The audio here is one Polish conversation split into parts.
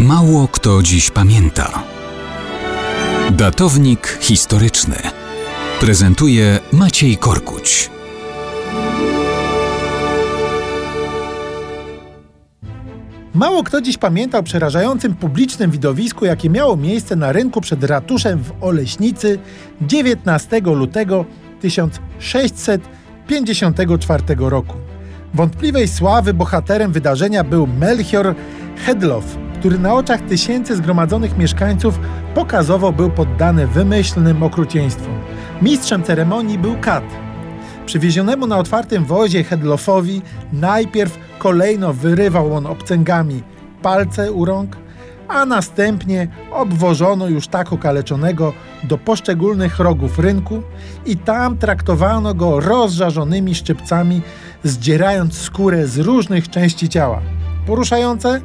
Mało kto dziś pamięta. Datownik historyczny prezentuje Maciej Korkuć. Mało kto dziś pamięta o przerażającym publicznym widowisku, jakie miało miejsce na rynku przed ratuszem w Oleśnicy 19 lutego 1654 roku. Wątpliwej sławy bohaterem wydarzenia był Melchior Hedlow, który na oczach tysięcy zgromadzonych mieszkańców pokazowo był poddany wymyślnym okrucieństwom. Mistrzem ceremonii był kat. Przywiezionemu na otwartym wozie Hedlofowi najpierw kolejno wyrywał on obcęgami palce u rąk, a następnie obwożono już tak okaleczonego do poszczególnych rogów rynku i tam traktowano go rozżarzonymi szczypcami, zdzierając skórę z różnych części ciała. Poruszające?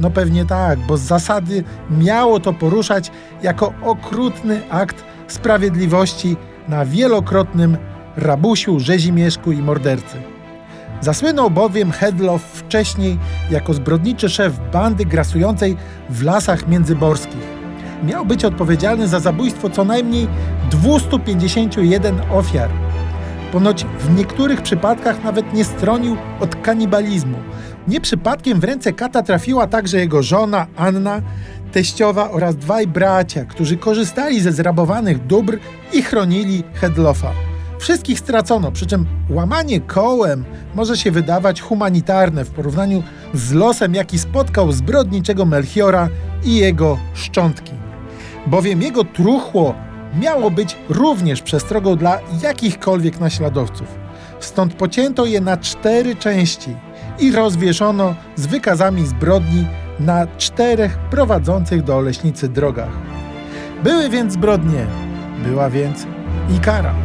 No pewnie tak, bo z zasady miało to poruszać jako okrutny akt sprawiedliwości na wielokrotnym rabusiu, rzezimieszku i mordercy. Zasłynął bowiem Hedlow wcześniej jako zbrodniczy szef bandy grasującej w lasach międzyborskich. Miał być odpowiedzialny za zabójstwo co najmniej 251 ofiar. Ponoć w niektórych przypadkach nawet nie stronił od kanibalizmu. Nie przypadkiem w ręce kata trafiła także jego żona Anna, teściowa oraz dwaj bracia, którzy korzystali ze zrabowanych dóbr i chronili Hedlofa. Wszystkich stracono, przy czym łamanie kołem może się wydawać humanitarne w porównaniu z losem, jaki spotkał zbrodniczego Melchiora i jego szczątki. Bowiem jego truchło miało być również przestrogą dla jakichkolwiek naśladowców. Stąd pocięto je na cztery części i rozwieszono z wykazami zbrodni na czterech prowadzących do leśnicy drogach. Były więc zbrodnie, była więc i kara.